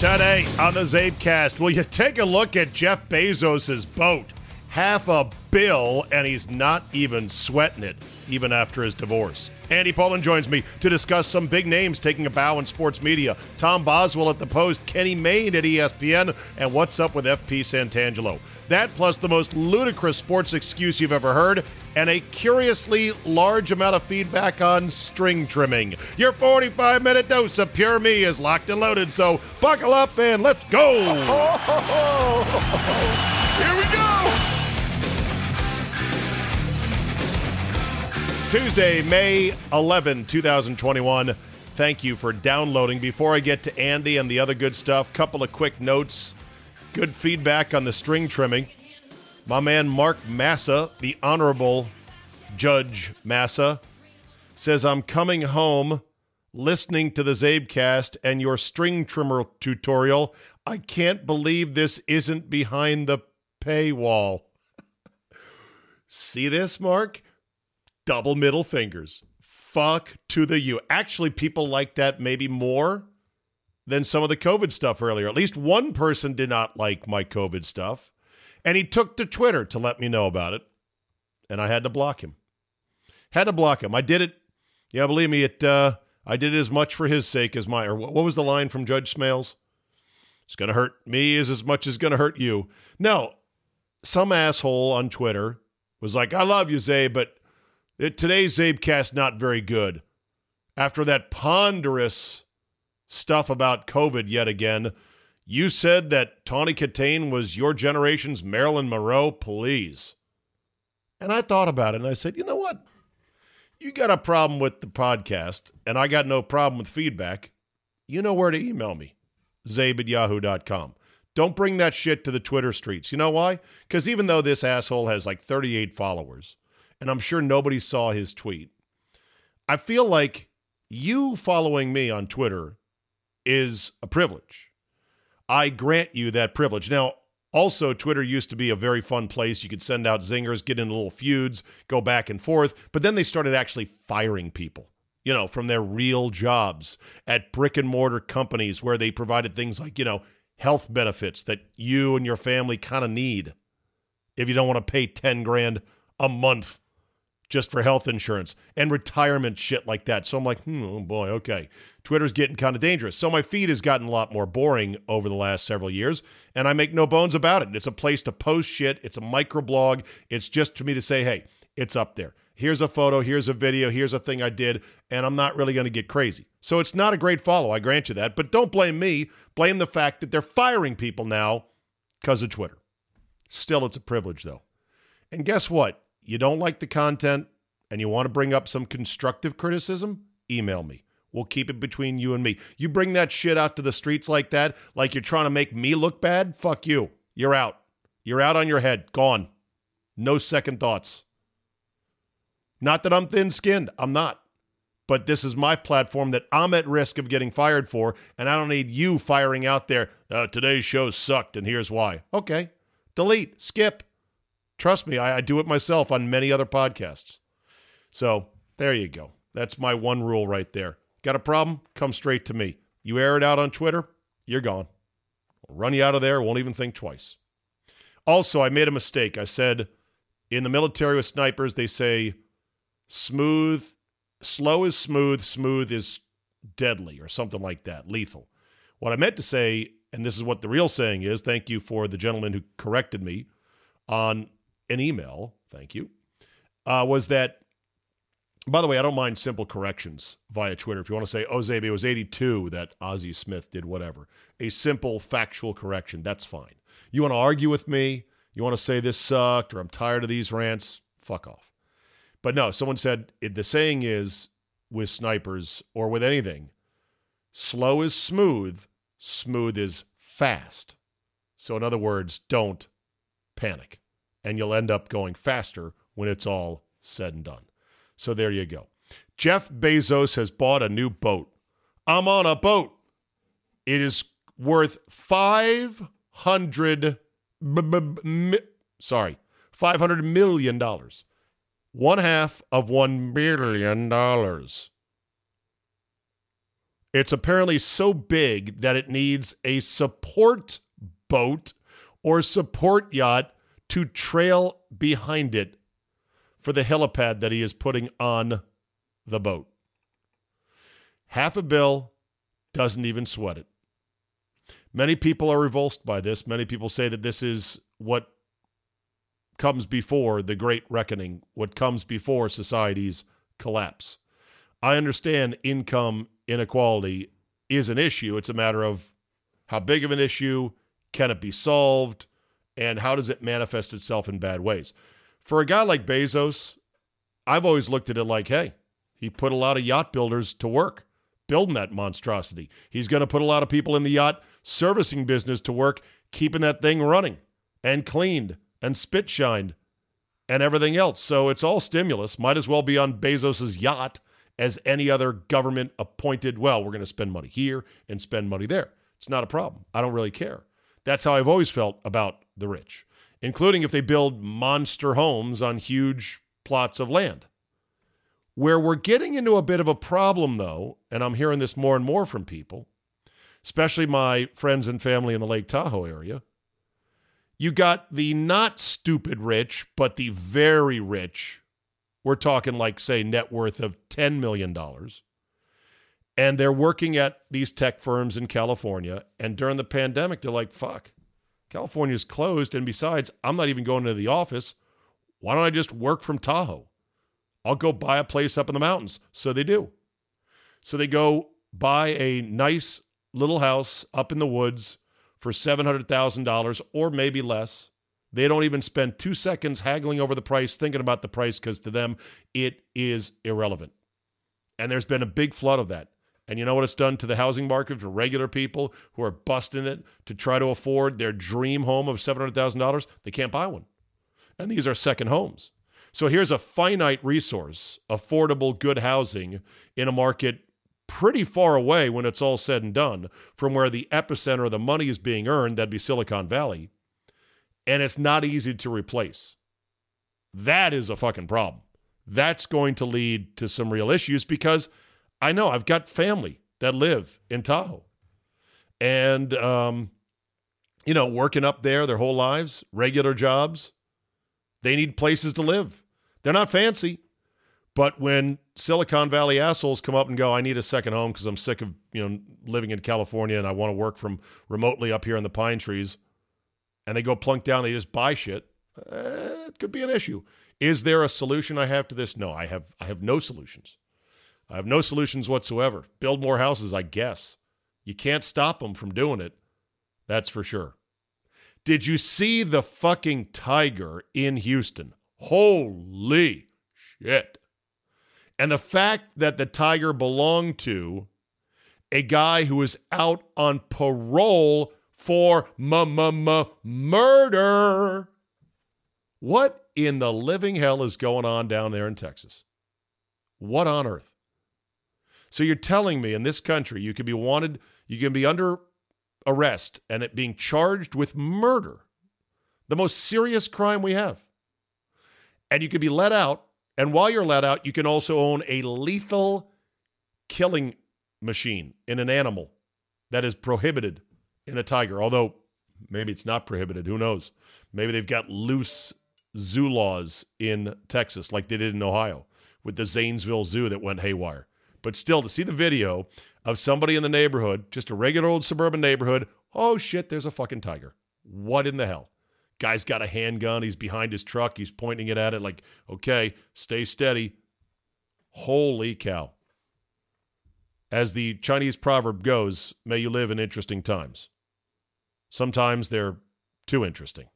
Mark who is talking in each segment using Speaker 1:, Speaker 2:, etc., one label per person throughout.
Speaker 1: Today on the Zabecast, will you take a look at Jeff Bezos' boat? Half a bill, and he's not even sweating it, even after his divorce. Andy Pollin joins me to discuss some big names taking a bow in sports media. Tom Boswell at the Post, Kenny Mayne at ESPN, and what's up with FP Santangelo. That plus the most ludicrous sports excuse you've ever heard, and a curiously large amount of feedback on string trimming. Your 45 minute dose of pure me is locked and loaded, so buckle up and let's go!
Speaker 2: Here we go!
Speaker 1: Tuesday, May 11, 2021. Thank you for downloading. Before I get to Andy and the other good stuff, couple of quick notes. Good feedback on the string trimming. My man Mark Massa, the Honorable Judge Massa, says, I'm coming home listening to the Zabecast and your string trimmer tutorial. I can't believe this isn't behind the paywall. See this, Mark? Double middle fingers. Fuck to the you. Actually, people like that maybe more than some of the COVID stuff earlier. At least one person did not like my COVID stuff. And he took to Twitter to let me know about it. And I had to block him. Had to block him. I did it. Yeah, believe me, it uh, I did it as much for his sake as my or what was the line from Judge Smails? It's gonna hurt me as as much as gonna hurt you. No. Some asshole on Twitter was like, I love you, Zay, but it, today's Zabecast not very good. After that ponderous stuff about COVID yet again. You said that Tawny Kitaen was your generation's Marilyn Monroe. Please. And I thought about it and I said, you know what? You got a problem with the podcast, and I got no problem with feedback. You know where to email me, zabe at yahoo.com. Don't bring that shit to the Twitter streets. You know why? Because even though this asshole has like 38 followers, and I'm sure nobody saw his tweet, I feel like you following me on Twitter is a privilege. I grant you that privilege. Now, also, Twitter used to be a very fun place. You could send out zingers, get in little feuds, go back and forth, but then they started actually firing people, you know, from their real jobs at brick and mortar companies where they provided things like, you know, health benefits that you and your family kind of need if you don't want to pay 10 grand a month just for health insurance and retirement shit like that. So I'm like, hmm, oh boy, okay. Twitter's getting kind of dangerous. So my feed has gotten a lot more boring over the last several years, and I make no bones about it. It's a place to post shit, it's a microblog. It's just for me to say, hey, it's up there. Here's a photo, here's a video, here's a thing I did, and I'm not really going to get crazy. So it's not a great follow, I grant you that, but don't blame me. Blame the fact that they're firing people now because of Twitter. Still, it's a privilege, though. And guess what? You don't like the content and you want to bring up some constructive criticism? Email me. We'll keep it between you and me. You bring that shit out to the streets like that, like you're trying to make me look bad? Fuck you. You're out. You're out on your head. Gone. No second thoughts. Not that I'm thin skinned. I'm not. But this is my platform that I'm at risk of getting fired for, and I don't need you firing out there. Uh, today's show sucked, and here's why. Okay. Delete. Skip. Trust me, I, I do it myself on many other podcasts. So there you go. That's my one rule right there. Got a problem? Come straight to me. You air it out on Twitter, you're gone. I'll run you out of there, won't even think twice. Also, I made a mistake. I said in the military with snipers, they say smooth, slow is smooth, smooth is deadly, or something like that, lethal. What I meant to say, and this is what the real saying is, thank you for the gentleman who corrected me on an email, thank you, uh, was that by the way, I don't mind simple corrections via Twitter. If you want to say, oh, Zabe, it was 82 that Ozzie Smith did whatever, a simple factual correction, that's fine. You want to argue with me? You want to say this sucked or I'm tired of these rants? Fuck off. But no, someone said the saying is with snipers or with anything slow is smooth, smooth is fast. So, in other words, don't panic, and you'll end up going faster when it's all said and done. So there you go. Jeff Bezos has bought a new boat. I'm on a boat. It is worth 500 sorry, 500 million dollars. One half of 1 billion dollars. It's apparently so big that it needs a support boat or support yacht to trail behind it for the helipad that he is putting on the boat. Half a bill doesn't even sweat it. Many people are revulsed by this. Many people say that this is what comes before the great reckoning, what comes before society's collapse. I understand income inequality is an issue. It's a matter of how big of an issue, can it be solved, and how does it manifest itself in bad ways. For a guy like Bezos, I've always looked at it like, hey, he put a lot of yacht builders to work building that monstrosity. He's going to put a lot of people in the yacht servicing business to work, keeping that thing running and cleaned and spit shined and everything else. So it's all stimulus. Might as well be on Bezos's yacht as any other government appointed. Well, we're going to spend money here and spend money there. It's not a problem. I don't really care. That's how I've always felt about the rich including if they build monster homes on huge plots of land. Where we're getting into a bit of a problem, though, and I'm hearing this more and more from people, especially my friends and family in the Lake Tahoe area, you got the not stupid rich, but the very rich. We're talking like, say, net worth of $10 million. And they're working at these tech firms in California. And during the pandemic, they're like, fuck, California's closed, and besides, I'm not even going to the office. Why don't I just work from Tahoe? I'll go buy a place up in the mountains. So they do. So they go buy a nice little house up in the woods for $700,000 or maybe less. They don't even spend two seconds haggling over the price, thinking about the price, because to them, it is irrelevant. And there's been a big flood of that. And you know what it's done to the housing market for regular people who are busting it to try to afford their dream home of $700,000? They can't buy one. And these are second homes. So here's a finite resource, affordable, good housing in a market pretty far away when it's all said and done from where the epicenter of the money is being earned. That'd be Silicon Valley. And it's not easy to replace. That is a fucking problem. That's going to lead to some real issues because I know I've got family that live in Tahoe, and um, you know, working up there their whole lives, regular jobs. They need places to live. They're not fancy. But when Silicon Valley assholes come up and go, I need a second home because I'm sick of you know living in California and I want to work from remotely up here in the pine trees, and they go plunk down, they just buy shit. Uh, it could be an issue. Is there a solution I have to this? No, I have. I have no solutions. I have no solutions whatsoever. Build more houses, I guess. You can't stop them from doing it. That's for sure. Did you see the fucking tiger in Houston? Holy shit. And the fact that the tiger belonged to a guy who was out on parole for murder. What in the living hell is going on down there in Texas? What on earth? So you're telling me in this country you can be wanted, you can be under arrest and it being charged with murder, the most serious crime we have. And you can be let out, and while you're let out, you can also own a lethal killing machine in an animal that is prohibited in a tiger. Although maybe it's not prohibited, who knows? Maybe they've got loose zoo laws in Texas like they did in Ohio with the Zanesville Zoo that went haywire. But still, to see the video of somebody in the neighborhood, just a regular old suburban neighborhood, oh shit, there's a fucking tiger. What in the hell? Guy's got a handgun. He's behind his truck. He's pointing it at it like, okay, stay steady. Holy cow. As the Chinese proverb goes, may you live in interesting times. Sometimes they're too interesting.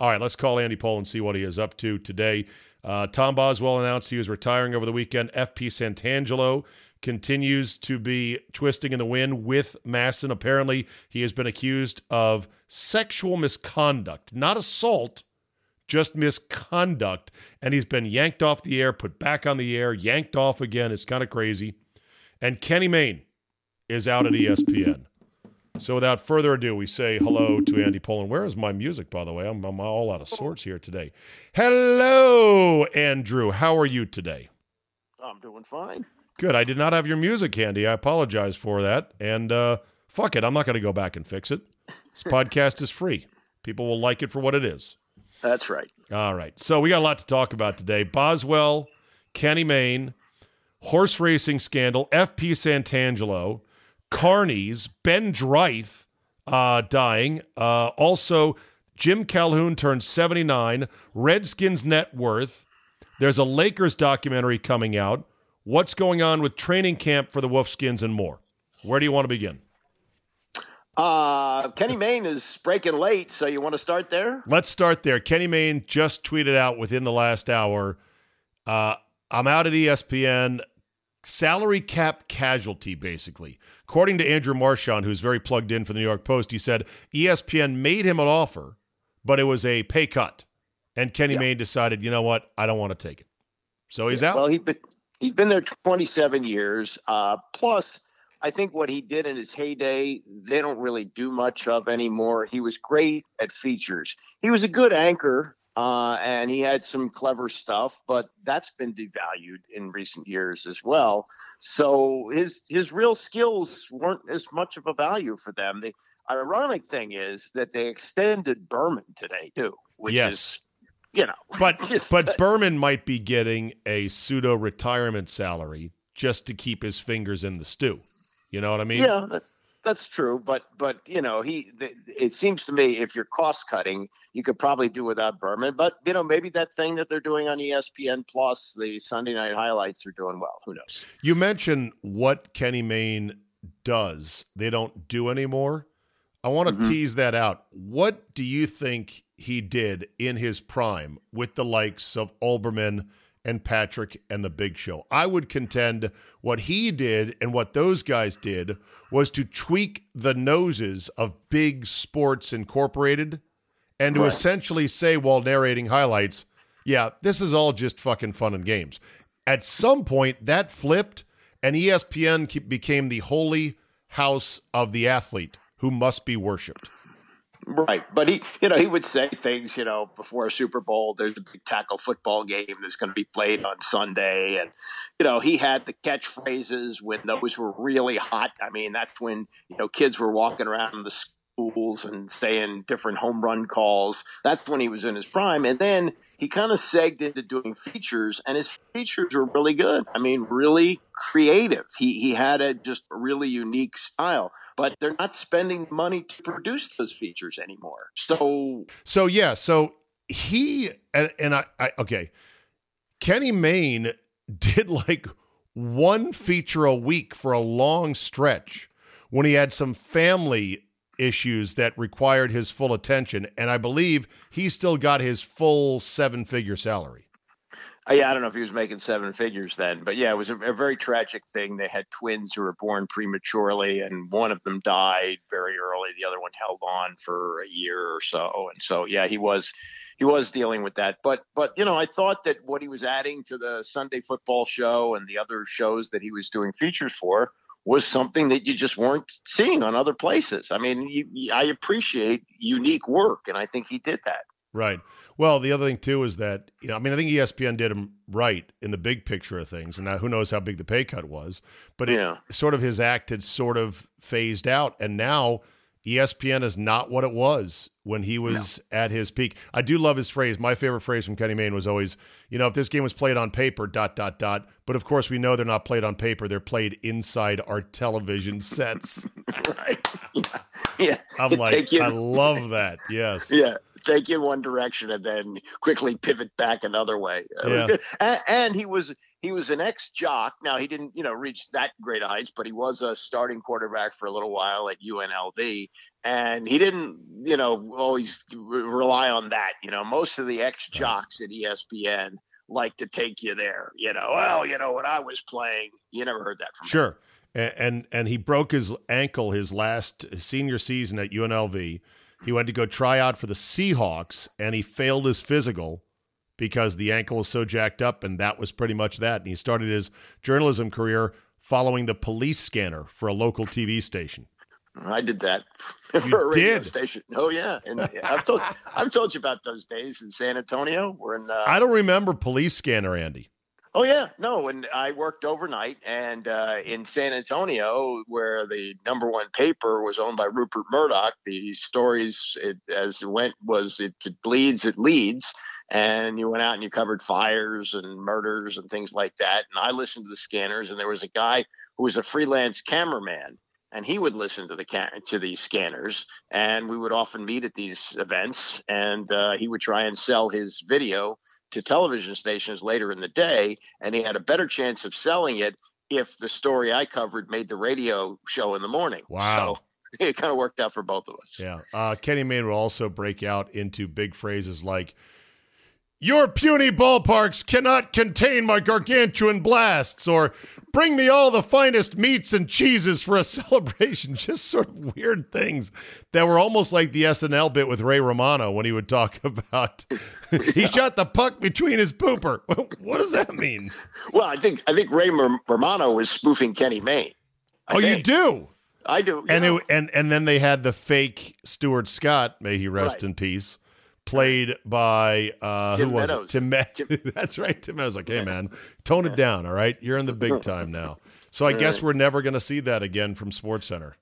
Speaker 1: All right, let's call Andy Pollin and see what he is up to today. Uh, Tom Boswell announced he was retiring over the weekend. FP Santangelo continues to be twisting in the wind with MASN. Apparently, he has been accused of sexual misconduct, not assault, just misconduct. And he's been yanked off the air, put back on the air, yanked off again. It's kind of crazy. And Kenny Mayne is out at ESPN. So without further ado, we say hello to Andy Pollin. Where is my music, by the way? I'm, I'm all out of sorts here today. Hello, Andrew. How are you today?
Speaker 2: I'm doing fine.
Speaker 1: Good. I did not have your music handy. I apologize for that. And uh, fuck it. I'm not going to go back and fix it. This podcast is free. People will like it for what it is.
Speaker 2: That's right.
Speaker 1: All right. So we got a lot to talk about today. Boswell, Kenny Mayne, horse racing scandal, FP Santangelo, Carney's, Ben Dreith uh, dying. Uh, also, Jim Calhoun turned 79. Redskins net worth. There's a Lakers documentary coming out. What's going on with training camp for the Wolfskins and more? Where do you want to begin?
Speaker 2: Uh, Kenny Mayne is breaking late, so you want to start there?
Speaker 1: Let's start there. Kenny Mayne just tweeted out within the last hour uh, I'm out at ESPN. Salary cap casualty, basically. According to Andrew Marchand, who's very plugged in for the New York Post, he said ESPN made him an offer, but it was a pay cut. And Kenny yeah. Mayne decided, you know what? I don't want to take it. So he's
Speaker 2: yeah,
Speaker 1: out.
Speaker 2: Well, he'd been, he's been there 27 years. Uh, plus, I think what he did in his heyday, they don't really do much of anymore. He was great at features. He was a good anchor, uh, and he had some clever stuff, but that's been devalued in recent years as well. So his his real skills weren't as much of a value for them. The ironic thing is that they extended Berman today too, which yes. is you know.
Speaker 1: But just, but Berman might be getting a pseudo retirement salary just to keep his fingers in the stew. You know what I mean?
Speaker 2: Yeah, that's that's true. But but you know, he it seems to me if you're cost cutting, you could probably do without Berman. But you know, maybe that thing that they're doing on ESPN Plus, the Sunday night highlights, are doing well. Who knows?
Speaker 1: You mentioned what Kenny Mayne does. They don't do anymore. I want to mm-hmm. tease that out. What do you think he did in his prime with the likes of Olbermann and Patrick and the Big Show? I would contend what he did and what those guys did was to tweak the noses of Big Sports Incorporated and to right. essentially say while narrating highlights, yeah, this is all just fucking fun and games. At some point, that flipped, and ESPN became the holy house of the athlete who must be worshipped.
Speaker 2: Right. But he, you know, he would say things, you know, before a Super Bowl, there's a big tackle football game that's going to be played on Sunday. And, you know, he had the catchphrases when those were really hot. I mean, that's when, you know, kids were walking around in the schools and saying different home run calls. That's when he was in his prime. And then he kind of segged into doing features, and his features were really good. I mean, really creative. He he had a just really unique style. But they're not spending money to produce those features anymore. So,
Speaker 1: so yeah, so he and, and I, I okay, Kenny Mayne did like one feature a week for a long stretch when he had some family issues that required his full attention. And I believe he still got his full seven figure salary.
Speaker 2: Uh, yeah, I don't know if he was making seven figures then, but yeah, it was a, a, very tragic thing. They had twins who were born prematurely, and one of them died very early. The other one held on for a year or so, and so yeah, he was he was dealing with that. But but you know, I thought that what he was adding to the Sunday Football Show and the other shows that he was doing features for was something that you just weren't seeing on other places. I mean, you, I appreciate unique work, and I think he did that.
Speaker 1: Right. Well, the other thing too is that you know, I mean, I think ESPN did him right in the big picture of things, and now who knows how big the pay cut was, but it, yeah. sort of his act had sort of phased out, and now ESPN is not what it was when he was no. at his peak. I do love his phrase. My favorite phrase from Kenny Mayne was always, you know, if this game was played on paper, dot, dot, dot. But of course, we know they're not played on paper. They're played inside our television sets.
Speaker 2: right. Yeah.
Speaker 1: I'm like, you, I love that. Yes.
Speaker 2: Yeah. Take you in one direction and then quickly pivot back another way.
Speaker 1: Yeah.
Speaker 2: And, and he was he was an ex jock. Now he didn't, you know, reach that great heights, but he was a starting quarterback for a little while at UNLV, and he didn't, you know, always rely on that. You know, most of the ex jocks at ESPN like to take you there. You know, well, you know, when I was playing, you never heard that from
Speaker 1: sure. Him. And and he broke his ankle his last senior season at UNLV. He went to go try out for the Seahawks, and he failed his physical because the ankle was so jacked up, and that was pretty much that. And he started his journalism career following the police scanner for a local TV station.
Speaker 2: I did that
Speaker 1: you
Speaker 2: a radio
Speaker 1: did.
Speaker 2: station. Oh yeah, and I've told I've told you about those days in San Antonio. We're in. Uh,
Speaker 1: I don't remember police scanner, Andy.
Speaker 2: Oh yeah, no, and I worked overnight, and uh, in San Antonio, where the number one paper was owned by Rupert Murdoch, the stories it, as it went was it, it bleeds, it leads and you went out and you covered fires and murders and things like that. And I listened to the scanners, and there was a guy who was a freelance cameraman, and he would listen to the ca- to these scanners, and we would often meet at these events, and uh, he would try and sell his video to television stations later in the day, and he had a better chance of selling it if the story I covered made the radio show in the morning.
Speaker 1: Wow.
Speaker 2: So, it kind of worked out for both of us.
Speaker 1: Yeah. Uh, Kenny Mayne will also break out into big phrases like, your puny ballparks cannot contain my gargantuan blasts, or bring me all the finest meats and cheeses for a celebration. Just sort of weird things that were almost like the SNL bit with Ray Romano when he would talk about he shot the puck between his pooper. what does that mean?
Speaker 2: Well, I think I think Ray Romano was spoofing Kenny Mayne.
Speaker 1: I oh, think. you do.
Speaker 2: I do.
Speaker 1: And it, and and then they had the fake Stuart Scott, may he rest right. in peace played by uh, who was
Speaker 2: Meadows.
Speaker 1: it? Tim. Me- That's right. Tim Meadows. Like, hey man, tone it down. All right, you're in the big time now. So I guess we're never going to see that again from Sports Center.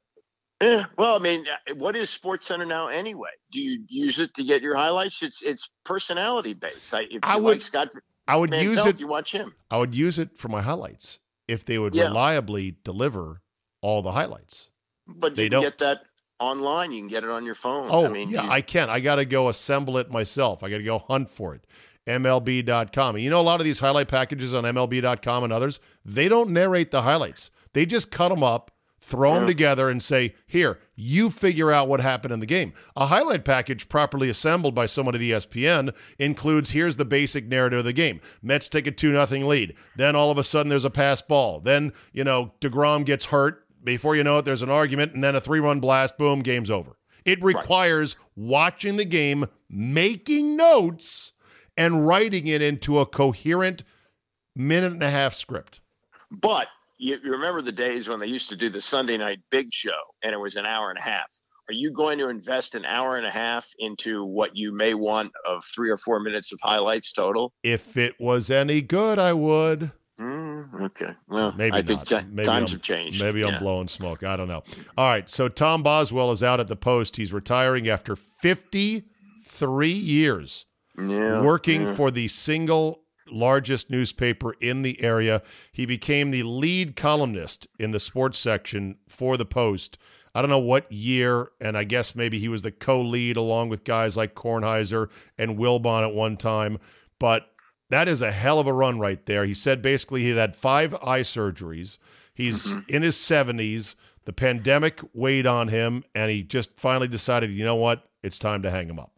Speaker 2: Yeah, well, I mean, uh, what is Sports Center now anyway? Do you use it to get your highlights? It's it's personality based. I, if
Speaker 1: I would
Speaker 2: like Scott.
Speaker 1: I would use it.
Speaker 2: You watch him.
Speaker 1: I would use it for my highlights if they would
Speaker 2: Yeah.
Speaker 1: reliably deliver all the highlights.
Speaker 2: But
Speaker 1: They
Speaker 2: you
Speaker 1: don't.
Speaker 2: get that online. You can get it on your phone.
Speaker 1: Oh,
Speaker 2: I mean,
Speaker 1: yeah,
Speaker 2: you-
Speaker 1: I can. I got to go assemble it myself. I got to go hunt for it. MLB.com. And you know, a lot of these highlight packages on MLB.com and others, they don't narrate the highlights. They just cut them up, throw them together, and say, here, you figure out what happened in the game. A highlight package properly assembled by someone at ESPN includes here's the basic narrative of the game. Mets take a 2 nothing lead. Then all of a sudden there's a pass ball. Then, you know, DeGrom gets hurt. Before you know it, there's an argument, and then a three run blast. Boom, game's over. It requires watching the game, making notes, and writing it into a coherent minute and a half script.
Speaker 2: But you, you remember the days when they used to do the Sunday night big show and it was an hour and a half. Are you going to invest an hour and a half into what you may want of three or four minutes of highlights total?
Speaker 1: If it was any good, I would.
Speaker 2: Mm, Mm, okay. Well,
Speaker 1: Maybe
Speaker 2: I
Speaker 1: not.
Speaker 2: think
Speaker 1: Maybe
Speaker 2: times
Speaker 1: I'm-
Speaker 2: have changed.
Speaker 1: Maybe I'm blowing smoke. I don't know. All right. So Tom Boswell is out at the post. He's retiring after 53 years
Speaker 2: Yeah,
Speaker 1: working
Speaker 2: yeah.
Speaker 1: for the single largest newspaper in the area. He became the lead columnist in the sports section for the Post. I don't know what year, and I guess maybe he was the co-lead along with guys like Kornheiser and Wilbon at one time. But that is a hell of a run right there. He said basically he had five eye surgeries. He's
Speaker 2: Mm-hmm.
Speaker 1: in his 70s. The pandemic weighed on him, and he just finally decided, you know what? It's time to hang him up.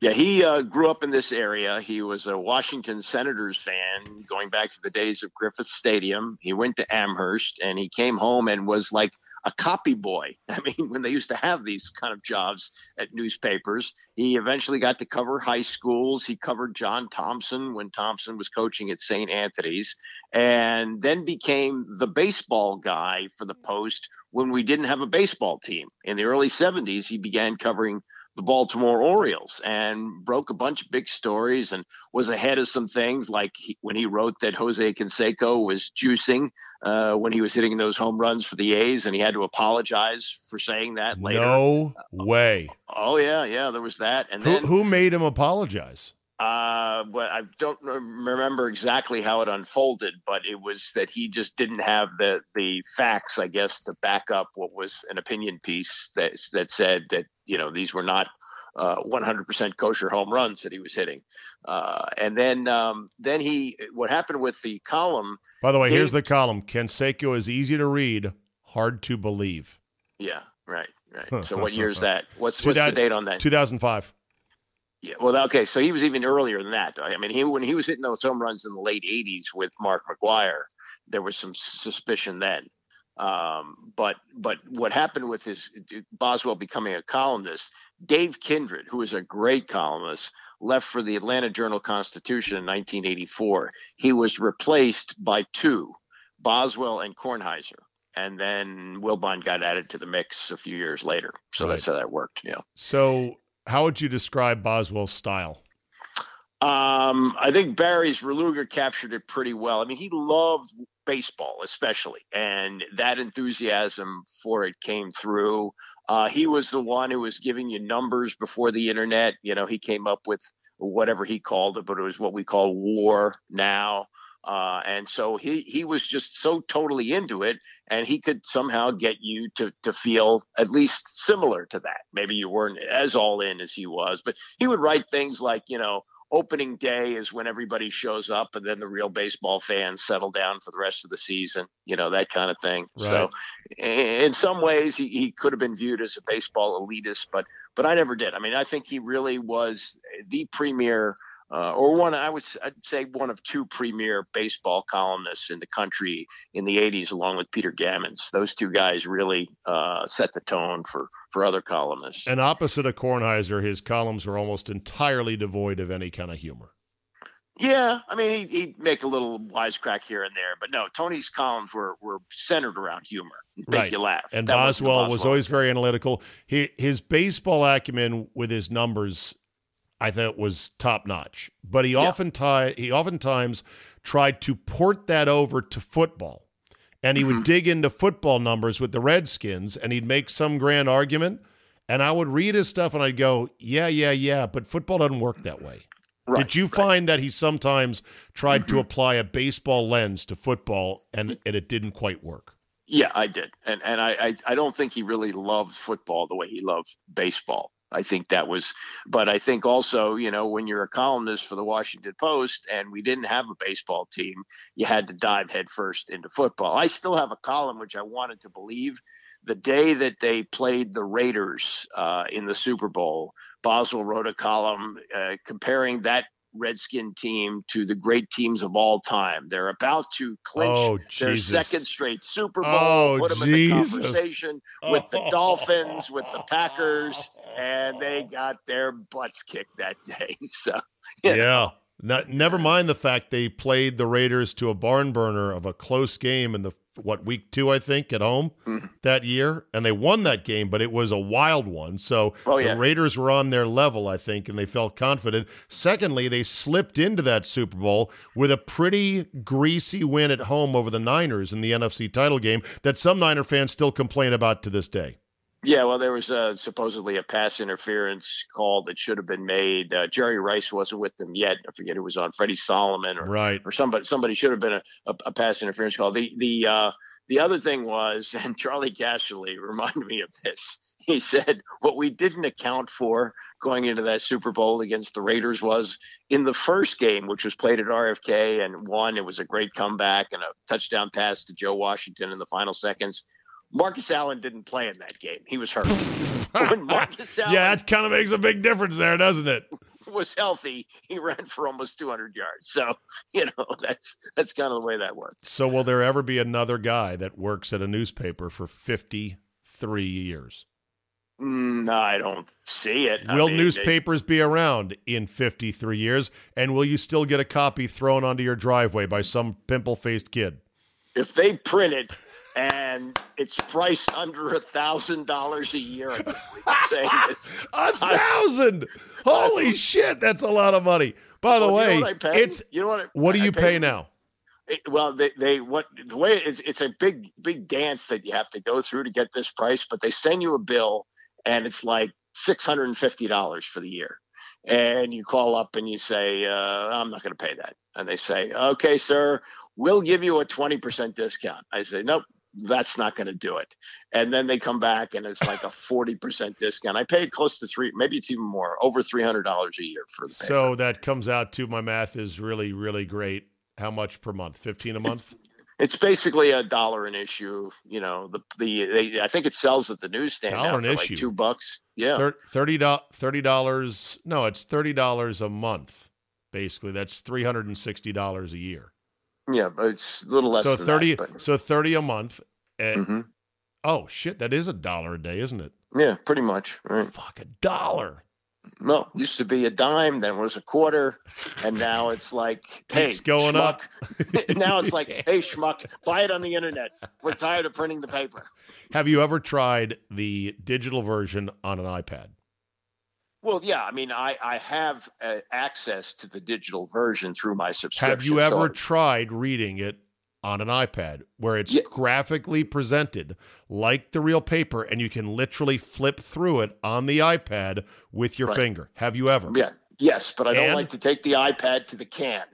Speaker 2: Yeah, he uh, grew up in this area. He was a Washington Senators fan going back to the days of Griffith Stadium. He went to Amherst and he came home and was like a copy boy. I mean, when they used to have these kind of jobs at newspapers, he eventually got to cover high schools. He covered John Thompson when Thompson was coaching at St. Anthony's, and then became the baseball guy for the Post when we didn't have a baseball team. In the early 70s, he began covering the Baltimore Orioles and broke a bunch of big stories and was ahead of some things like he, when he wrote that Jose Canseco was juicing uh, when he was hitting those home runs for the A's and he had to apologize for saying that later.
Speaker 1: No way.
Speaker 2: Oh yeah, yeah, there was that. And
Speaker 1: Who,
Speaker 2: then
Speaker 1: who made him apologize?
Speaker 2: Uh, but I don't remember exactly how it unfolded, but it was that he just didn't have the the facts, I guess, to back up what was an opinion piece that that said that you know these were not uh, 100% kosher home runs that he was hitting. Uh, and then um, then he what happened with the column?
Speaker 1: By the way, here's the column. Canseco is easy to read, hard to believe.
Speaker 2: Yeah, right, right. So what year is that? What's what's the date on that?
Speaker 1: 2005.
Speaker 2: Yeah, well, okay, so he was even earlier than that. I mean, he when he was hitting those home runs in the late '80s with Mark McGwire, there was some suspicion then. Um, but but what happened with his Boswell becoming a columnist? Dave Kindred, who was a great columnist, left for the Atlanta Journal Constitution in 1984. He was replaced by two, Boswell and Kornheiser, and then Wilbon got added to the mix a few years later. So
Speaker 1: Right.
Speaker 2: that's how that worked. Yeah.
Speaker 1: So, how would you describe Boswell's style?
Speaker 2: Um, I think Barry Svrluga captured it pretty well. I mean, he loved baseball, especially, and that enthusiasm for it came through. Uh, he was the one who was giving you numbers before the internet. You know, he came up with whatever he called it, but it was what we call WAR now. Uh, and so he he was just so totally into it, and he could somehow get you to to feel at least similar to that. Maybe you weren't as all in as he was, but he would write things like, you know, opening day is when everybody shows up, and then the real baseball fans settle down for the rest of the season. You know, that kind of thing. So, in some ways, he, he could have been viewed as a baseball elitist, but but I never did. I mean, I think he really was the premier uh, or one I would I'd say one of two premier baseball columnists in the country in the 80s, along with Peter Gammons. Those two guys really uh, set the tone for for other columnists.
Speaker 1: And opposite of Kornheiser, his columns were almost entirely devoid of any kind of humor.
Speaker 2: Yeah, I mean, he, he'd make a little wisecrack here and there, but no, Tony's columns were were centered around humor, make
Speaker 1: Right.
Speaker 2: you laugh.
Speaker 1: And
Speaker 2: the
Speaker 1: Boswell was always very analytical. He, his baseball acumen with his numbers, I thought, was top notch. But he
Speaker 2: Yeah.
Speaker 1: oftentimes he oftentimes tried to port that over to football, and he
Speaker 2: Mm-hmm.
Speaker 1: would dig into football numbers with the Redskins, and he'd make some grand argument. And I would read his stuff, and I'd go, "Yeah, yeah, yeah," but football doesn't work that way.
Speaker 2: Right,
Speaker 1: Did you
Speaker 2: right. Mm-hmm.
Speaker 1: find that he sometimes tried to apply a baseball lens to football, and, and it didn't quite work?
Speaker 2: Yeah, I did, and and I, I I don't think he really loved football the way he loved baseball. I think that was, but I think also, you know, when you're a columnist for the Washington Post and we didn't have a baseball team, you had to dive headfirst into football. I still have a column which I wanted to believe the day that they played the Raiders uh, in the Super Bowl. Boswell wrote a column uh, comparing that Redskin team to the great teams of all time. They're about to clinch
Speaker 1: Oh,
Speaker 2: their second straight Super Bowl,
Speaker 1: Oh,
Speaker 2: put them in the conversation with the Dolphins, with the Packers, and they got their butts kicked that day. So, know,
Speaker 1: Yeah. Not, never mind the fact they played the Raiders to a barn burner of a close game in the what week two I think at home
Speaker 2: Mhm.
Speaker 1: that year, and they won that game, but it was a wild one. So
Speaker 2: Oh,
Speaker 1: the. Raiders were on their level, I think, and they felt confident. Secondly, they slipped into that Super Bowl with a pretty greasy win at home over the Niners in the NFC title game that some Niner fans still complain about to this day.
Speaker 2: Yeah, well, there was uh, supposedly a pass interference call that should have been made. Uh, Jerry Rice wasn't with them yet. I forget who was on, Freddie Solomon or
Speaker 1: Right.
Speaker 2: or somebody. Somebody should have been a, a, a pass interference call. The the uh, the other thing was, and Charley Casserly reminded me of this. He said what we didn't account for going into that Super Bowl against the Raiders was in the first game, which was played at RFK and won. It was a great comeback and a touchdown pass to Joe Washington in the final seconds. Marcus Allen didn't play in that game. He was hurt. when Marcus Allen
Speaker 1: Yeah, that kind of makes a big difference there, doesn't it?
Speaker 2: was healthy, he ran for almost 200 yards. So, you know, that's that's kind of the way that works.
Speaker 1: So, will there ever be another guy that works at a newspaper for 53 years?
Speaker 2: Mm, No, I don't see it. I
Speaker 1: will
Speaker 2: mean, they-
Speaker 1: newspapers be around in 53 years? And will you still get a copy thrown onto your driveway by some pimple faced kid?
Speaker 2: if they print it and it's priced under a thousand dollars a year, I can't believe I'm saying this.
Speaker 1: A thousand! Holy shit, that's a lot of money. By the
Speaker 2: Well,
Speaker 1: way,
Speaker 2: you know pay?
Speaker 1: it's
Speaker 2: you know what? I-
Speaker 1: what do
Speaker 2: I
Speaker 1: you pay now?
Speaker 2: It, well, they, they what the way it's it's a big big dance that you have to go through to get this price, but they send you a bill and it's like six hundred and fifty dollars for the year, and you call up and you say, uh, "I'm not going to pay that," and they say, "Okay, sir, we'll give you a twenty percent discount." I say, "Nope." That's not going to do it. And then they come back and it's like a 40% discount. I pay close to three, maybe it's even more, over $300 a year for the paper.
Speaker 1: So that comes out to my math is really, really great. How much per month? 15 a month?
Speaker 2: It's basically a dollar an issue. You know, the the they, I think it sells at the newsstand
Speaker 1: Dollar
Speaker 2: now
Speaker 1: an issue?
Speaker 2: like two bucks. Yeah,
Speaker 1: Thir- $30, $30. No, it's $30 a month, basically. That's $360 a year.
Speaker 2: Yeah, but it's a little less.
Speaker 1: so
Speaker 2: than
Speaker 1: 30
Speaker 2: That,
Speaker 1: so 30 a month.
Speaker 2: but,
Speaker 1: And,
Speaker 2: Mhm.
Speaker 1: Oh, shit. That is a dollar a day, isn't it?
Speaker 2: Yeah, pretty much. Right.
Speaker 1: Fuck, a dollar.
Speaker 2: No, used to be a dime, then it was a quarter, and now it's like, hey,
Speaker 1: Keeps going up.
Speaker 2: now it's like, hey, schmuck, buy it on the internet. We're tired of printing the paper.
Speaker 1: Have you ever tried the digital version on an iPad?
Speaker 2: Well, yeah, I mean, I I have uh, access to the digital version through my subscription.
Speaker 1: Have you ever
Speaker 2: I-
Speaker 1: tried reading it on an iPad where it's
Speaker 2: Yeah.
Speaker 1: graphically presented like the real paper and you can literally flip through it on the iPad with your
Speaker 2: Right.
Speaker 1: finger? Have you ever?
Speaker 2: Yeah. Yes, but I don't
Speaker 1: And?
Speaker 2: like to take the iPad to the can.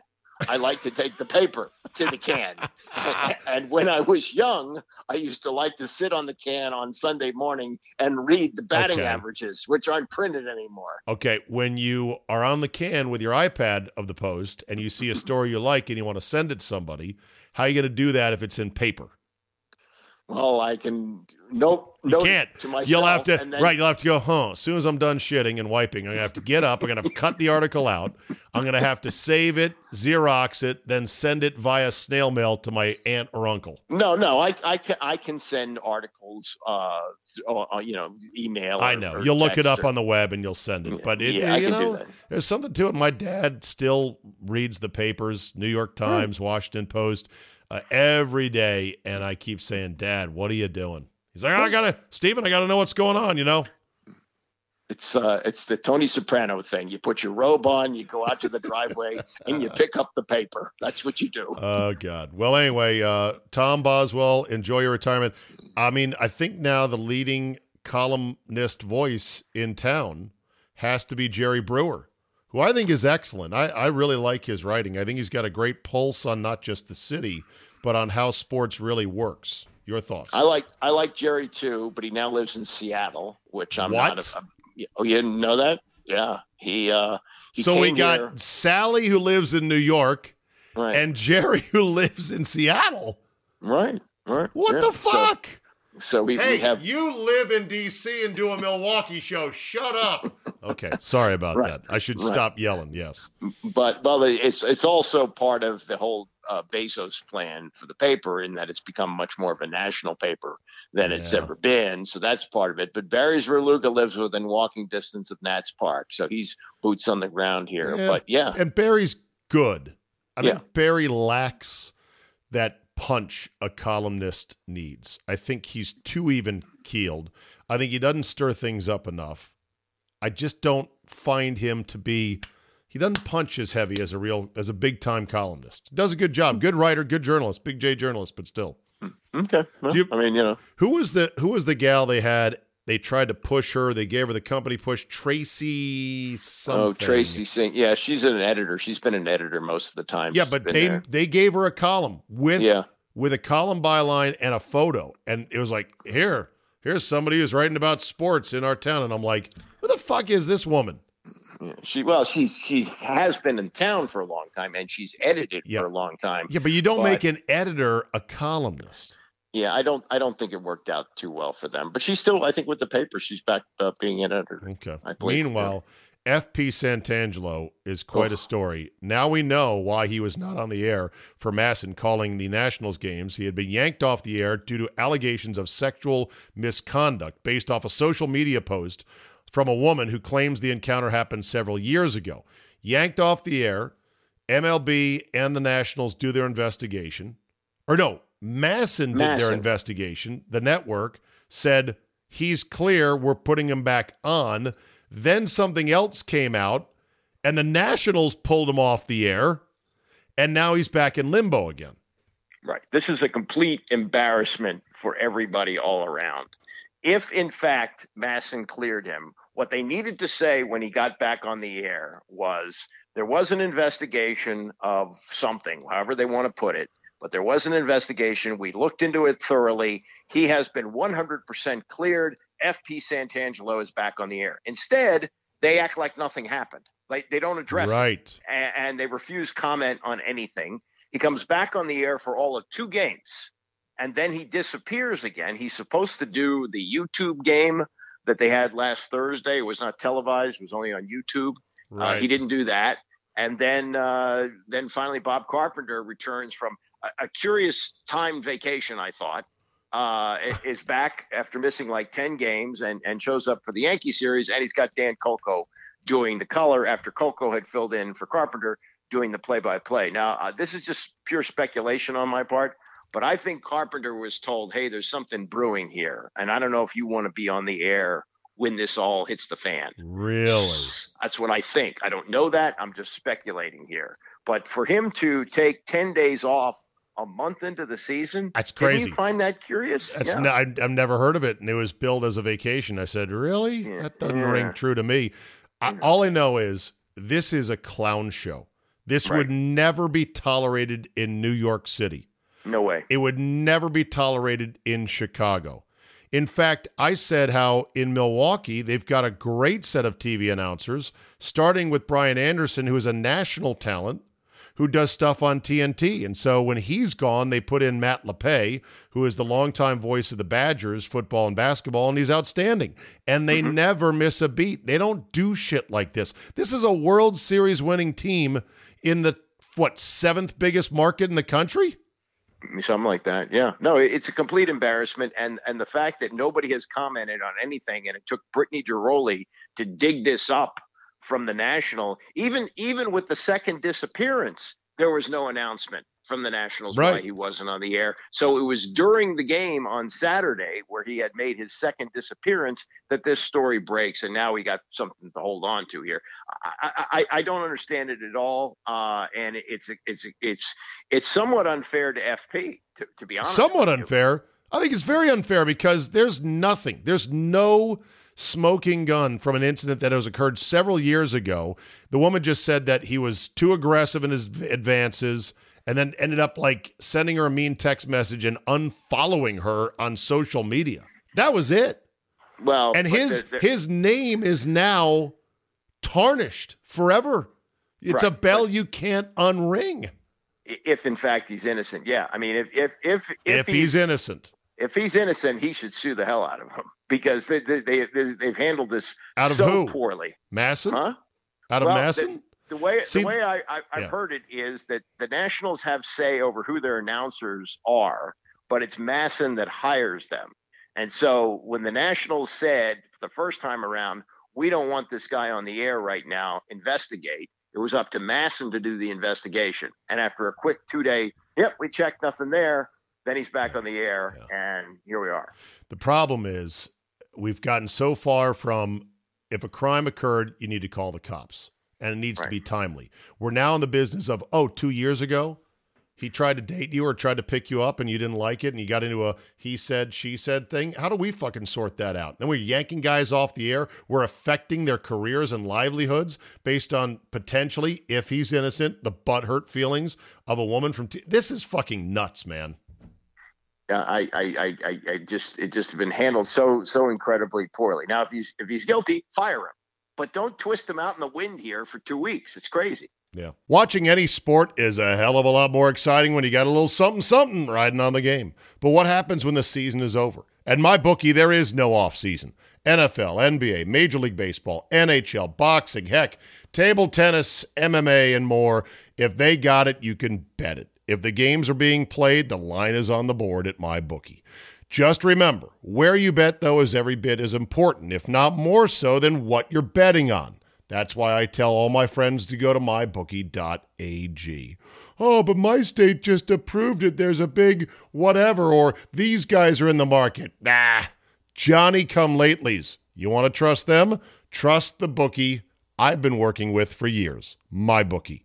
Speaker 2: I like to take the paper to the can. and when I was young, I used to like to sit on the can on Sunday morning and read the batting
Speaker 1: Okay.
Speaker 2: averages, which aren't printed anymore.
Speaker 1: Okay, when you are on the can with your iPad of the Post and you see a story you like and you want to send it to somebody, how are you going to do that if it's in paper?
Speaker 2: Well, I can nope.
Speaker 1: You can't. You'll have to
Speaker 2: then-
Speaker 1: right. You'll have to go. Huh. As soon as I'm done shitting and wiping, I'm gonna have to get up. I'm gonna have to cut the article out. I'm gonna have to save it, Xerox it, then send it via snail mail to my aunt or uncle.
Speaker 2: No, no, I, I can I can send articles, uh, uh, you know, email.
Speaker 1: I know. You'll look it up
Speaker 2: or-
Speaker 1: on the web and you'll send it.
Speaker 2: Yeah,
Speaker 1: But it,
Speaker 2: yeah, I
Speaker 1: you know,
Speaker 2: that.
Speaker 1: there's something to it. My dad still reads the papers, New York
Speaker 2: Hmm.
Speaker 1: Times, Washington Post, uh, every day, and I keep saying, "Dad, what are you doing?" He's like, "I gotta, Stephen, I gotta know what's going on." You know.
Speaker 2: It's uh, it's the Tony Soprano thing. You put your robe on, you go out to the driveway, and you pick up the paper. That's what you do.
Speaker 1: Oh God. Well, anyway, uh, Tom Boswell, enjoy your retirement. I mean, I think now the leading columnist voice in town has to be Jerry Brewer, who I think is excellent. I, I really like his writing. I think he's got a great pulse on not just the city, but on how sports really works. Your thoughts?
Speaker 2: I like I like Jerry too, but he now lives in Seattle, which I'm
Speaker 1: What?
Speaker 2: not. A, a- oh, you didn't know that? Yeah, he. uh he
Speaker 1: so we got
Speaker 2: here-
Speaker 1: Sally who lives in New York
Speaker 2: right,
Speaker 1: and Jerry who lives in Seattle.
Speaker 2: right, right.
Speaker 1: What
Speaker 2: yeah.
Speaker 1: the fuck?
Speaker 2: So, we,
Speaker 1: Hey,
Speaker 2: we have
Speaker 1: you live in D.C. and do a Milwaukee show. Shut up. Okay, sorry about
Speaker 2: Right,
Speaker 1: that. I should
Speaker 2: right.
Speaker 1: stop yelling. Yes.
Speaker 2: but well, it's it's also part of the whole uh, Bezos plan for the paper in that it's become much more of a national paper than it's ever been. So that's part of it. But Barry Svrluga lives within walking distance of Nats Park, so he's boots on the ground here.
Speaker 1: Yeah.
Speaker 2: But yeah,
Speaker 1: And Barry's good. I
Speaker 2: Yeah.
Speaker 1: think Barry lacks that punch a columnist needs. I think he's too even keeled. I think he doesn't stir things up enough. I just don't find him to be. He doesn't punch as heavy as a real as a big time columnist. Does a good job. Good writer, good journalist, big J journalist, but still.
Speaker 2: Hmm, okay. Well,
Speaker 1: you-
Speaker 2: I mean, you know,
Speaker 1: Who was the who was the gal they had they tried to push her. They gave her the company push. Tracy oh, something.
Speaker 2: Oh, Tracy Singh. Yeah, she's an editor. She's been an editor most of the time.
Speaker 1: Yeah, but they
Speaker 2: there.
Speaker 1: they gave her a column with
Speaker 2: Yeah.
Speaker 1: With a column byline and a photo, and it was like, here, here's somebody who's writing about sports in our town, and I'm like, who the fuck is this woman?
Speaker 2: She well, she's she has been in town for a long time, and she's edited
Speaker 1: Yeah.
Speaker 2: for a long time.
Speaker 1: Yeah, but you don't
Speaker 2: But-
Speaker 1: make an editor a columnist.
Speaker 2: Yeah, I don't I don't think it worked out too well for them. But she's still, I think, with the paper, she's back uh, being an editor.
Speaker 1: Okay. Meanwhile, FP Santangelo is oh. quite a
Speaker 2: Oh.
Speaker 1: story. Now we know why he was not on the air for MASN calling the Nationals games. He had been yanked off the air due to allegations of sexual misconduct based off a social media post from a woman who claims the encounter happened several years ago. Yanked off the air, MLB and the Nationals do their investigation. Or no, MASN did their investigation. The network said he's clear, we're putting him back on. Then something else came out, and the Nationals pulled him off the air, and now he's back in limbo again.
Speaker 2: Right. This is a complete embarrassment for everybody all around. If in fact MASN cleared him, what they needed to say when he got back on the air was there was an investigation of something, however they want to put it, but there was an investigation. We looked into it thoroughly. He has been 100% cleared. FP Santangelo is back on the air. Instead, they act like nothing happened. Like they don't address it
Speaker 1: right.
Speaker 2: and, and they refuse comment on anything. He comes back on the air for all of two games, and then he disappears again. He's supposed to do the YouTube game that they had last Thursday. It was not televised; it was only on YouTube. Uh, he didn't do that, and then uh, then finally Bob Carpenter returns from a, a curious time vacation. I thought uh, is back after missing like ten games, and and shows up for the Yankee series, and he's got Dan Kolko doing the color after Kolko had filled in for Carpenter doing the play-by-play. Now, uh, this is just pure speculation on my part, but I think Carpenter was told, "Hey, there's something brewing here," and I don't know if you want to be on the air when this all hits the fan.
Speaker 1: Really?
Speaker 2: That's what I think. I don't know that. I'm just speculating here. But for him to take 10 days off a month into the season,
Speaker 1: That's crazy.
Speaker 2: you find that curious?
Speaker 1: That's
Speaker 2: yeah.
Speaker 1: I've never heard of it, and it was billed as a vacation. I said, "Really?
Speaker 2: Yeah.
Speaker 1: That doesn't
Speaker 2: Yeah.
Speaker 1: ring true to me." I, all I know is this is a clown show. This
Speaker 2: Right.
Speaker 1: would never be tolerated in New York City.
Speaker 2: no way.
Speaker 1: It would never be tolerated in Chicago. In fact, I said how in Milwaukee they've got a great set of TV announcers, starting with Brian Anderson, who is a national talent who does stuff on TNT. And so when he's gone, they put in Matt Lepay, who is the longtime voice of the Badgers, football and basketball, and he's outstanding. And they mm-hmm. never miss a beat. They don't do shit like this. This is a World Series winning team in the, what, seventh biggest market in the country?
Speaker 2: something like that yeah no it's a complete embarrassment and and the fact that nobody has commented on anything and it took Brittany Ghiroli to dig this up from the national even even with the second disappearance there was no announcement from the nationals why he wasn't on the air so it was during the game on saturday where he had made his second disappearance that this story breaks and now we got something to hold on to here i i, I don't understand it at all uh and it's it's it's it's somewhat unfair to FP, to, to be honest.
Speaker 1: Somewhat unfair. I think it's very unfair because there's nothing. There's no smoking gun from an incident that has occurred several years ago. The woman just said that he was too aggressive in his advances and then ended up like sending her a mean text message and unfollowing her on social media. That was it.
Speaker 2: Well,
Speaker 1: And
Speaker 2: but
Speaker 1: his his name is now tarnished forever. It's a
Speaker 2: Right,
Speaker 1: bell you can't unring
Speaker 2: if in fact he's innocent, yeah. I mean, if if if if,
Speaker 1: if he's innocent.
Speaker 2: If he's innocent, he should sue the hell out of him because they they, they they've handled this
Speaker 1: Out of
Speaker 2: so
Speaker 1: who?
Speaker 2: poorly,
Speaker 1: MASN?
Speaker 2: huh?
Speaker 1: Out of
Speaker 2: Well, the-
Speaker 1: MASN?
Speaker 2: The way
Speaker 1: See-
Speaker 2: the way I, I I've
Speaker 1: Yeah.
Speaker 2: heard it is that the Nationals have say over who their announcers are, but it's MASN that hires them. And so when the Nationals said the first time around, we don't want this guy on the air right now, investigate. It was up to MASN to do the investigation. And after a quick two day, yep, we checked nothing there. Then he's back on the air, and here we are.
Speaker 1: The problem is we've gotten so far from if a crime occurred, you need to call the cops and it needs to be timely. We're now in the business of, oh, two years ago, he tried to date you or tried to pick you up and you didn't like it and you got into a he said, she said thing? How do we fucking sort that out? And we're yanking guys off the air. We're affecting their careers and livelihoods based on potentially, if he's innocent, the butthurt feelings of a woman from. T- this is fucking nuts, man.
Speaker 2: Uh, yeah, I, I, I, I just it just been handled so so incredibly poorly. Now, if he's if he's guilty, fire him, but don't twist him out in the wind here for two weeks. It's crazy.
Speaker 1: Yeah. Watching any sport is a hell of a lot more exciting when you got a little something something riding on the game. But what happens when the season is over? At my bookie, there is no off season. NFL, NBA, Major League Baseball, NHL, boxing, heck, table tennis, MMA, and more. If they got it, you can bet it. If the games are being played, the line is on the board at my bookie. Just remember, where you bet, though, is every bit as important, if not more so, than what you're betting on. That's why I tell all my friends to go to mybookie.ag. Oh, but my state just approved it. There's a big whatever, or these guys are in the market. Nah, Johnny come latelys. You want to trust them? Trust the bookie I've been working with for years, my bookie.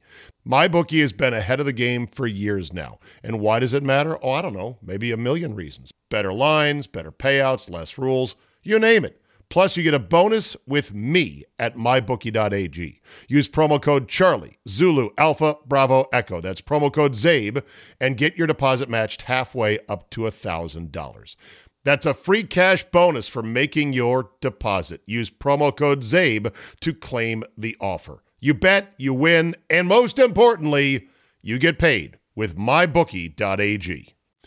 Speaker 1: My bookie has been ahead of the game for years now. And why does it matter? Oh, I don't know, maybe a million reasons. Better lines, better payouts, less rules, you name it. Plus, you get a bonus with me at mybookie.ag. Use promo code Charlie, Zulu, Alpha, Bravo, Echo. That's promo code ZABE and get your deposit matched halfway up to $1,000. That's a free cash bonus for making your deposit. Use promo code ZABE to claim the offer. You bet, you win, and most importantly, you get paid with mybookie.ag.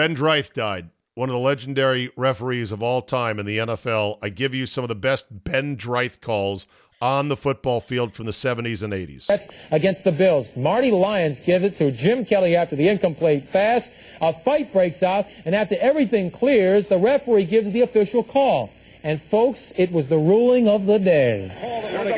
Speaker 1: Ben Dreith died, one of the legendary referees of all time in the NFL. I give you some of the best Ben Dreith calls on the football field from the 70s and 80s.
Speaker 3: That's against the Bills. Marty Lyons gives it to Jim Kelly after the incomplete pass. A fight breaks out, and after everything clears, the referee gives the official call. And folks, it was the ruling of the day.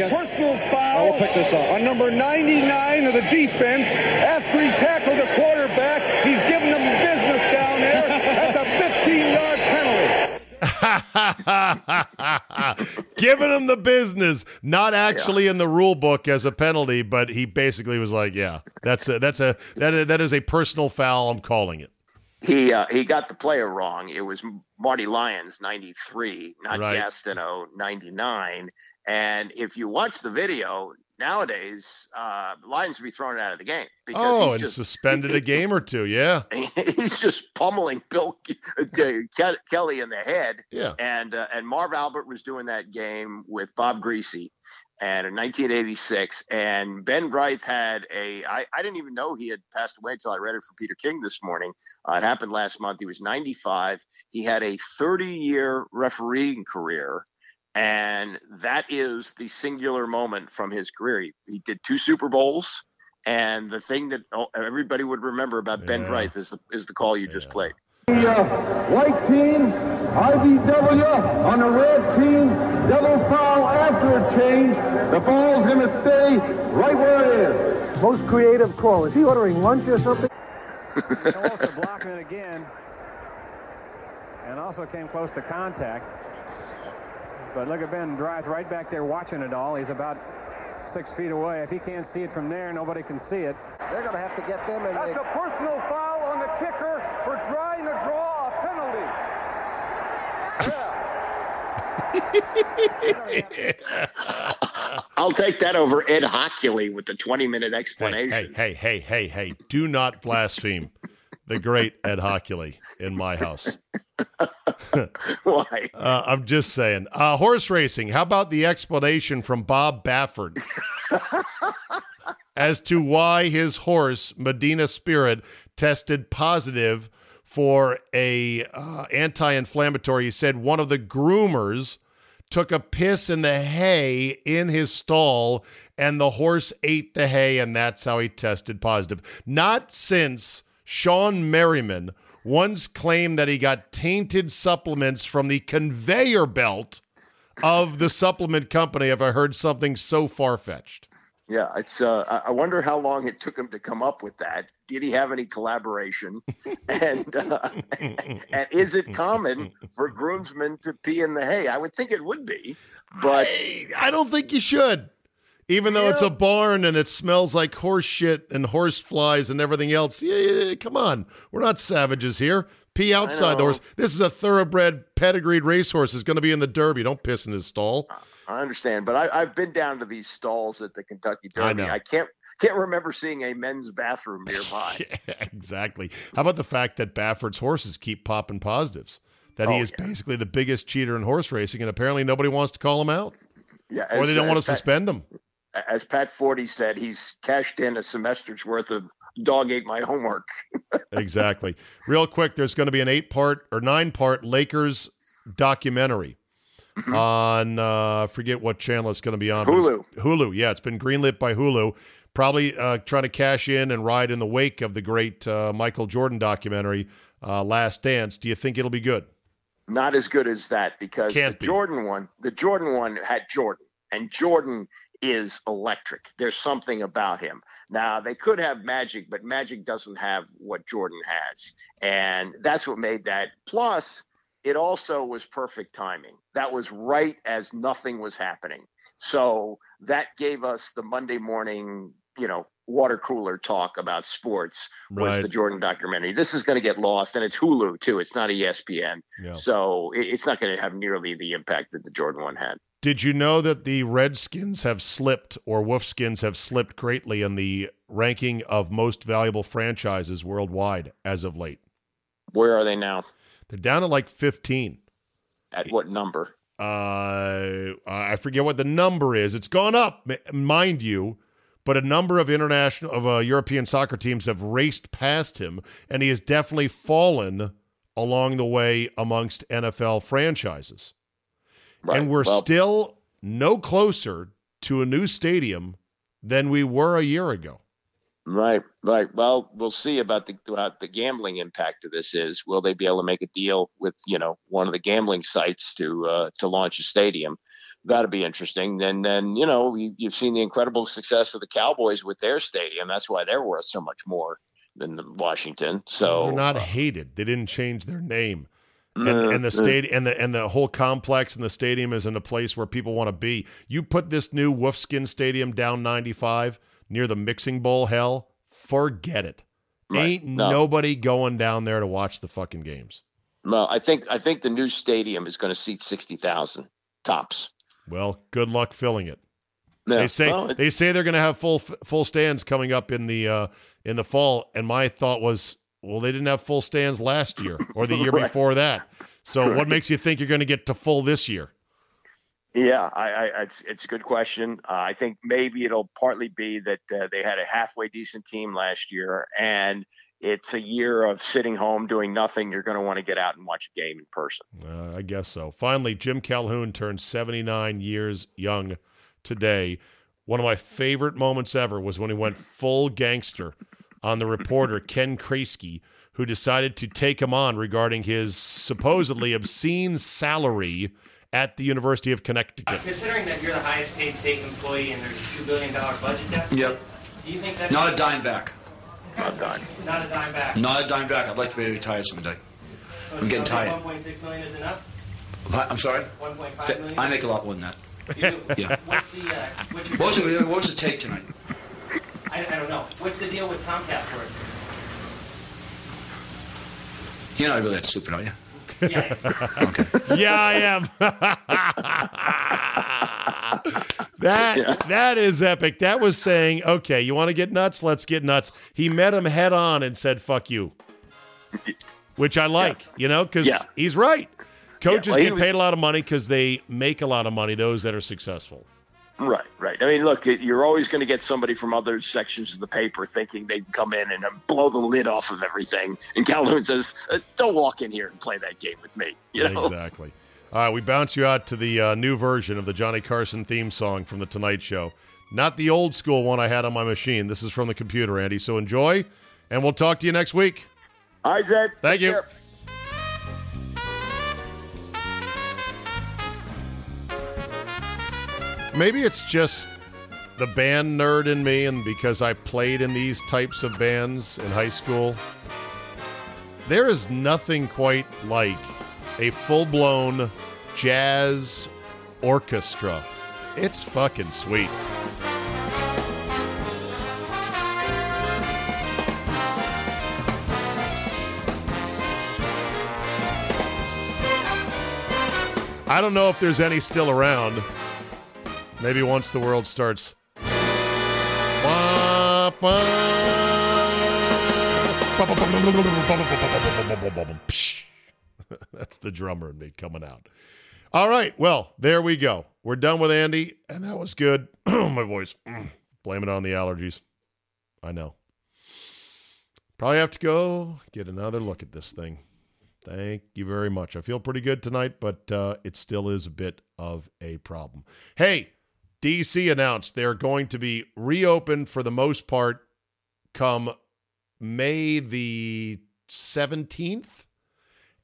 Speaker 4: a personal foul. We'll pick this up. On number 99 of the defense, after he tackled the quarterback, he's giving them business down there. That's a 15-yard
Speaker 1: penalty. Giving him the business, not actually yeah. in the rule book as a penalty, but he basically was like, "Yeah, that's a, that's a that that is a personal foul. I'm calling it."
Speaker 2: he uh, he got the player wrong. It was Marty Lyons, 93, not right. Gastineau, 99. And if you watch the video nowadays, uh, Lyons would be thrown out of the game.
Speaker 1: Because oh, and just, suspended a game or two. Yeah.
Speaker 2: He's just pummeling Bill uh, Kelly in the head.
Speaker 1: Yeah.
Speaker 2: And, uh, and Marv Albert was doing that game with Bob Griese, and in 1986. And Ben Dreith had a, I, I didn't even know he had passed away until I read it for Peter King this morning. Uh, it happened last month. He was 95. He had a 30 year refereeing career. And that is the singular moment from his career. He, he did two Super Bowls. And the thing that everybody would remember about yeah. Ben Dreith is the, is the call you yeah. just played.
Speaker 4: The uh, white team, IBW, on the red team, double foul after a change. The ball's going to stay right where it is.
Speaker 5: Most creative call. Is he ordering lunch or something?
Speaker 6: also blocking it again. And also came close to contact. But look at Ben Dreith right back there watching it all. He's about six feet away. If he can't see it from there, nobody can see it.
Speaker 5: They're going to have to get them in.
Speaker 4: That's a personal foul on the kicker for trying to draw a penalty. Yeah.
Speaker 2: I'll take that over Ed Hochuli with the 20 minute
Speaker 1: Hey,
Speaker 2: explanation.
Speaker 1: hey, hey, hey, hey, hey! Do not blaspheme the great Ed Hochuli in my house.
Speaker 2: Why?
Speaker 1: Uh, I'm just saying. Uh, horse racing. How about the explanation from Bob Baffert as to why his horse Medina Spirit tested positive for a uh, anti-inflammatory? He said one of the groomers took a piss in the hay in his stall, and the horse ate the hay, and that's how he tested positive. Not since Shawne Merriman once claimed that he got tainted supplements from the conveyor belt of the supplement company have I heard something so far fetched.
Speaker 2: Yeah, it's. Uh, I- I wonder how long it took him to come up with that. Did he have any collaboration? and uh, and is it common for groomsmen to pee in the hay? I would think it would be, but
Speaker 1: I, I don't think you should. Even though it's a barn and it smells like horse shit and horse flies and everything else. Yeah, yeah, yeah, come on. We're not savages here. Pee outside the horse. This is a thoroughbred, pedigreed racehorse. Is going to be in the Derby. Don't piss in his stall.
Speaker 2: I understand. But I, I've been down to these stalls at the Kentucky Derby.
Speaker 1: I.
Speaker 2: I can't can't remember seeing a men's bathroom nearby.
Speaker 1: Yeah, exactly. How about the fact that Baffert's horses keep popping positives? That he
Speaker 2: Oh,
Speaker 1: is
Speaker 2: yeah.
Speaker 1: basically the biggest cheater in horse racing, and apparently nobody wants to call him out,
Speaker 2: Yeah,
Speaker 1: or they don't want to suspend him.
Speaker 2: As Pat Forde said, he's cashed in a semester's worth of dog ate my homework.
Speaker 1: exactly. Real quick, there's going to be an eight part or nine part Lakers documentary
Speaker 2: Mm-hmm.
Speaker 1: on uh, forget what channel it's going to be on.
Speaker 2: Hulu.
Speaker 1: Hulu. Yeah, it's been greenlit by Hulu. Probably uh, trying to cash in and ride in the wake of the great uh, Michael Jordan documentary, uh, Last Dance. Do you think it'll be good?
Speaker 2: Not as good as that because
Speaker 1: Can't
Speaker 2: the
Speaker 1: be.
Speaker 2: Jordan one, the Jordan one had Jordan, and Jordan is electric. There's something about him. Now they could have Magic, but Magic doesn't have what Jordan has, and that's what made that. Plus, it also was perfect timing. That was right as nothing was happening. So that gave us the Monday morning, you know, water cooler talk about sports was
Speaker 1: Right.
Speaker 2: the Jordan documentary. This is going to get lost, and it's Hulu too. It's not ESPN,
Speaker 1: Yeah.
Speaker 2: so it's not going to have nearly the impact that the Jordan one had.
Speaker 1: Did you know that the Redskins have slipped, or Wolfskins have slipped greatly in the ranking of most valuable franchises worldwide as of late?
Speaker 2: Where are they now?
Speaker 1: They're down at like 15.
Speaker 2: At what number?
Speaker 1: Uh, I forget what the number is. It's gone up, mind you, but a number of international of uh, European soccer teams have raced past him, and he has definitely fallen along the way amongst NFL franchises.
Speaker 2: Right.
Speaker 1: And we're
Speaker 2: Well-
Speaker 1: still no closer to a new stadium than we were a year ago.
Speaker 2: Right, right. Well, we'll see about the about the gambling impact of this. Is will they be able to make a deal with you know one of the gambling sites to uh, to launch a stadium? That'll be interesting. Then, then you know you, you've seen the incredible success of the Cowboys with their stadium. That's why they're worth so much more than the Washington. So
Speaker 1: They're not hated. They didn't change their name. And,
Speaker 2: Uh,
Speaker 1: and the
Speaker 2: uh.
Speaker 1: stadium and the and the whole complex and the stadium is in a place where people want to be. You put this new Wolfskin Stadium down 95 near the mixing bowl hell, forget it.
Speaker 2: Right.
Speaker 1: Ain't
Speaker 2: No.
Speaker 1: nobody going down there to watch the fucking games.
Speaker 2: No, I think I think the new stadium is going to seat sixty thousand tops.
Speaker 1: Well, good luck filling it. They say
Speaker 2: well,
Speaker 1: they say they're going to have full full stands coming up in the uh, in the fall, and my thought was, well, they didn't have full stands last year or the year
Speaker 2: Right.
Speaker 1: before that. So, what makes you think you're going to get to full this year?
Speaker 2: Yeah, I, I, it's it's a good question. Uh, I think maybe it'll partly be that uh, they had a halfway decent team last year, and it's a year of sitting home doing nothing. You're going to want to get out and watch a game in person.
Speaker 1: Uh, I guess so. Finally, Jim Calhoun turned 79 years young today. One of my favorite moments ever was when he went full gangster on the reporter Ken Krayeske, who decided to take him on regarding his supposedly obscene salary at the University of Connecticut.
Speaker 7: Considering that you're the highest paid state employee and there's a $2 billion budget deficit,
Speaker 8: Yep.
Speaker 7: do you think that
Speaker 8: Not a dime back.
Speaker 2: Not done.
Speaker 7: Not a dime back.
Speaker 8: Not a dime back. I'd like to be retired someday.
Speaker 7: So
Speaker 8: I'm getting tired.
Speaker 7: 1.6 million is enough?
Speaker 8: I'm sorry?
Speaker 7: 1.5 million?
Speaker 8: I make a lot more than that.
Speaker 7: You?
Speaker 8: Yeah.
Speaker 7: What's the, uh, what's your
Speaker 8: What's it, what's it take tonight?
Speaker 7: I, I don't know. What's the deal with Comcast for it?
Speaker 8: You're not really that stupid, are you?
Speaker 7: Yeah. okay.
Speaker 1: yeah, I am. That that is epic. That was saying, okay, you want to get nuts? Let's get nuts. He met him head on and said, "Fuck you," which I like. You know, because
Speaker 2: Yeah.
Speaker 1: he's right. Coaches
Speaker 2: well,
Speaker 1: get
Speaker 2: was-
Speaker 1: paid a lot of money because they make a lot of money. Those that are successful.
Speaker 2: Right, right. I mean, look, you're always going to get somebody from other sections of the paper thinking they can come in and uh, blow the lid off of everything. And Calhoun says, uh, "Don't walk in here and play that game with me." You know,
Speaker 1: Exactly. All right, we bounce you out to the uh, new version of the Johnny Carson theme song from The Tonight Show. Not the old school one I had on my machine. This is from the computer, Andy. So enjoy, and we'll talk to you next week.
Speaker 2: Zed.
Speaker 1: Thank you.
Speaker 2: care.
Speaker 1: Maybe it's just the band nerd in me, and because I played in these types of bands in high school, there is nothing quite like a full blown jazz orchestra. It's fucking sweet. I don't know if there's any still around. Maybe once the world starts. That's the drummer in me coming out. All right. Well, there we go. We're done with Andy, and that was good. My voice. Blame it on the allergies. I know. Probably have to go get another look at this thing. Thank you very much. I feel pretty good tonight, but uh, it still is a bit of a problem. Hey, DC announced they're going to be reopened for the most part come May the 17th,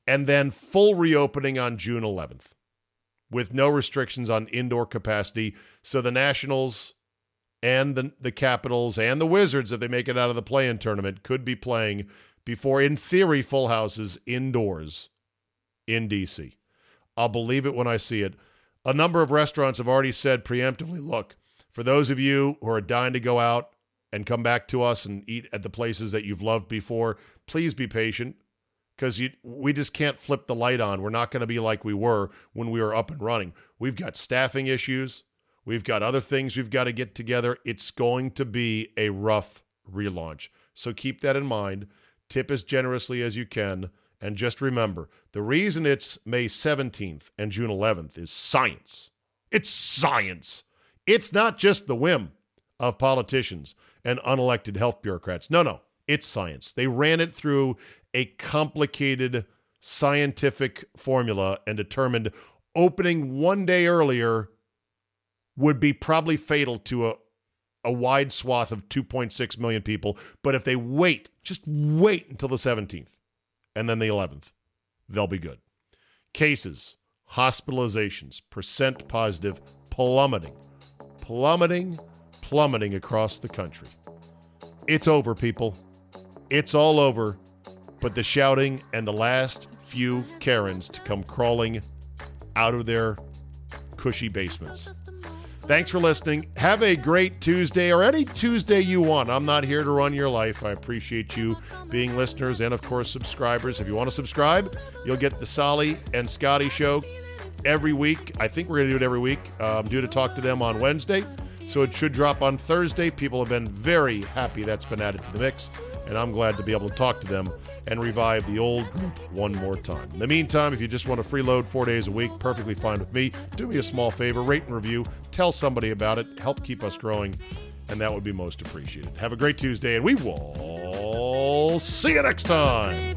Speaker 1: and then full reopening on June 11th with no restrictions on indoor capacity. So the Nationals and the, the Capitals and the Wizards, if they make it out of the play in tournament, could be playing before, in theory, full houses indoors in DC. I'll believe it when I see it. A number of restaurants have already said preemptively look, for those of you who are dying to go out and come back to us and eat at the places that you've loved before, please be patient because we just can't flip the light on. We're not going to be like we were when we were up and running. We've got staffing issues. We've got other things we've got to get together. It's going to be a rough relaunch. So keep that in mind. Tip as generously as you can. And just remember the reason it's May 17th and June 11th is science. It's science. It's not just the whim of politicians and unelected health bureaucrats. No, no, it's science. They ran it through a complicated scientific formula and determined opening one day earlier would be probably fatal to a, a wide swath of 2.6 million people. But if they wait, just wait until the 17th and then the 11th, they'll be good. Cases, hospitalizations, percent positive plummeting, plummeting, plummeting across the country. It's over, people. It's all over. But the shouting and the last few Karens to come crawling out of their cushy basements. Thanks for listening. Have a great Tuesday or any Tuesday you want. I'm not here to run your life. I appreciate you being listeners and, of course, subscribers. If you want to subscribe, you'll get the Solly and Scotty show every week. I think we're going to do it every week. I'm due to talk to them on Wednesday, so it should drop on Thursday. People have been very happy that's been added to the mix, and I'm glad to be able to talk to them and revive the old group one more time. In the meantime, if you just want to freeload four days a week, perfectly fine with me. Do me a small favor, rate and review, tell somebody about it, help keep us growing, and that would be most appreciated. Have a great Tuesday, and we will see you next time.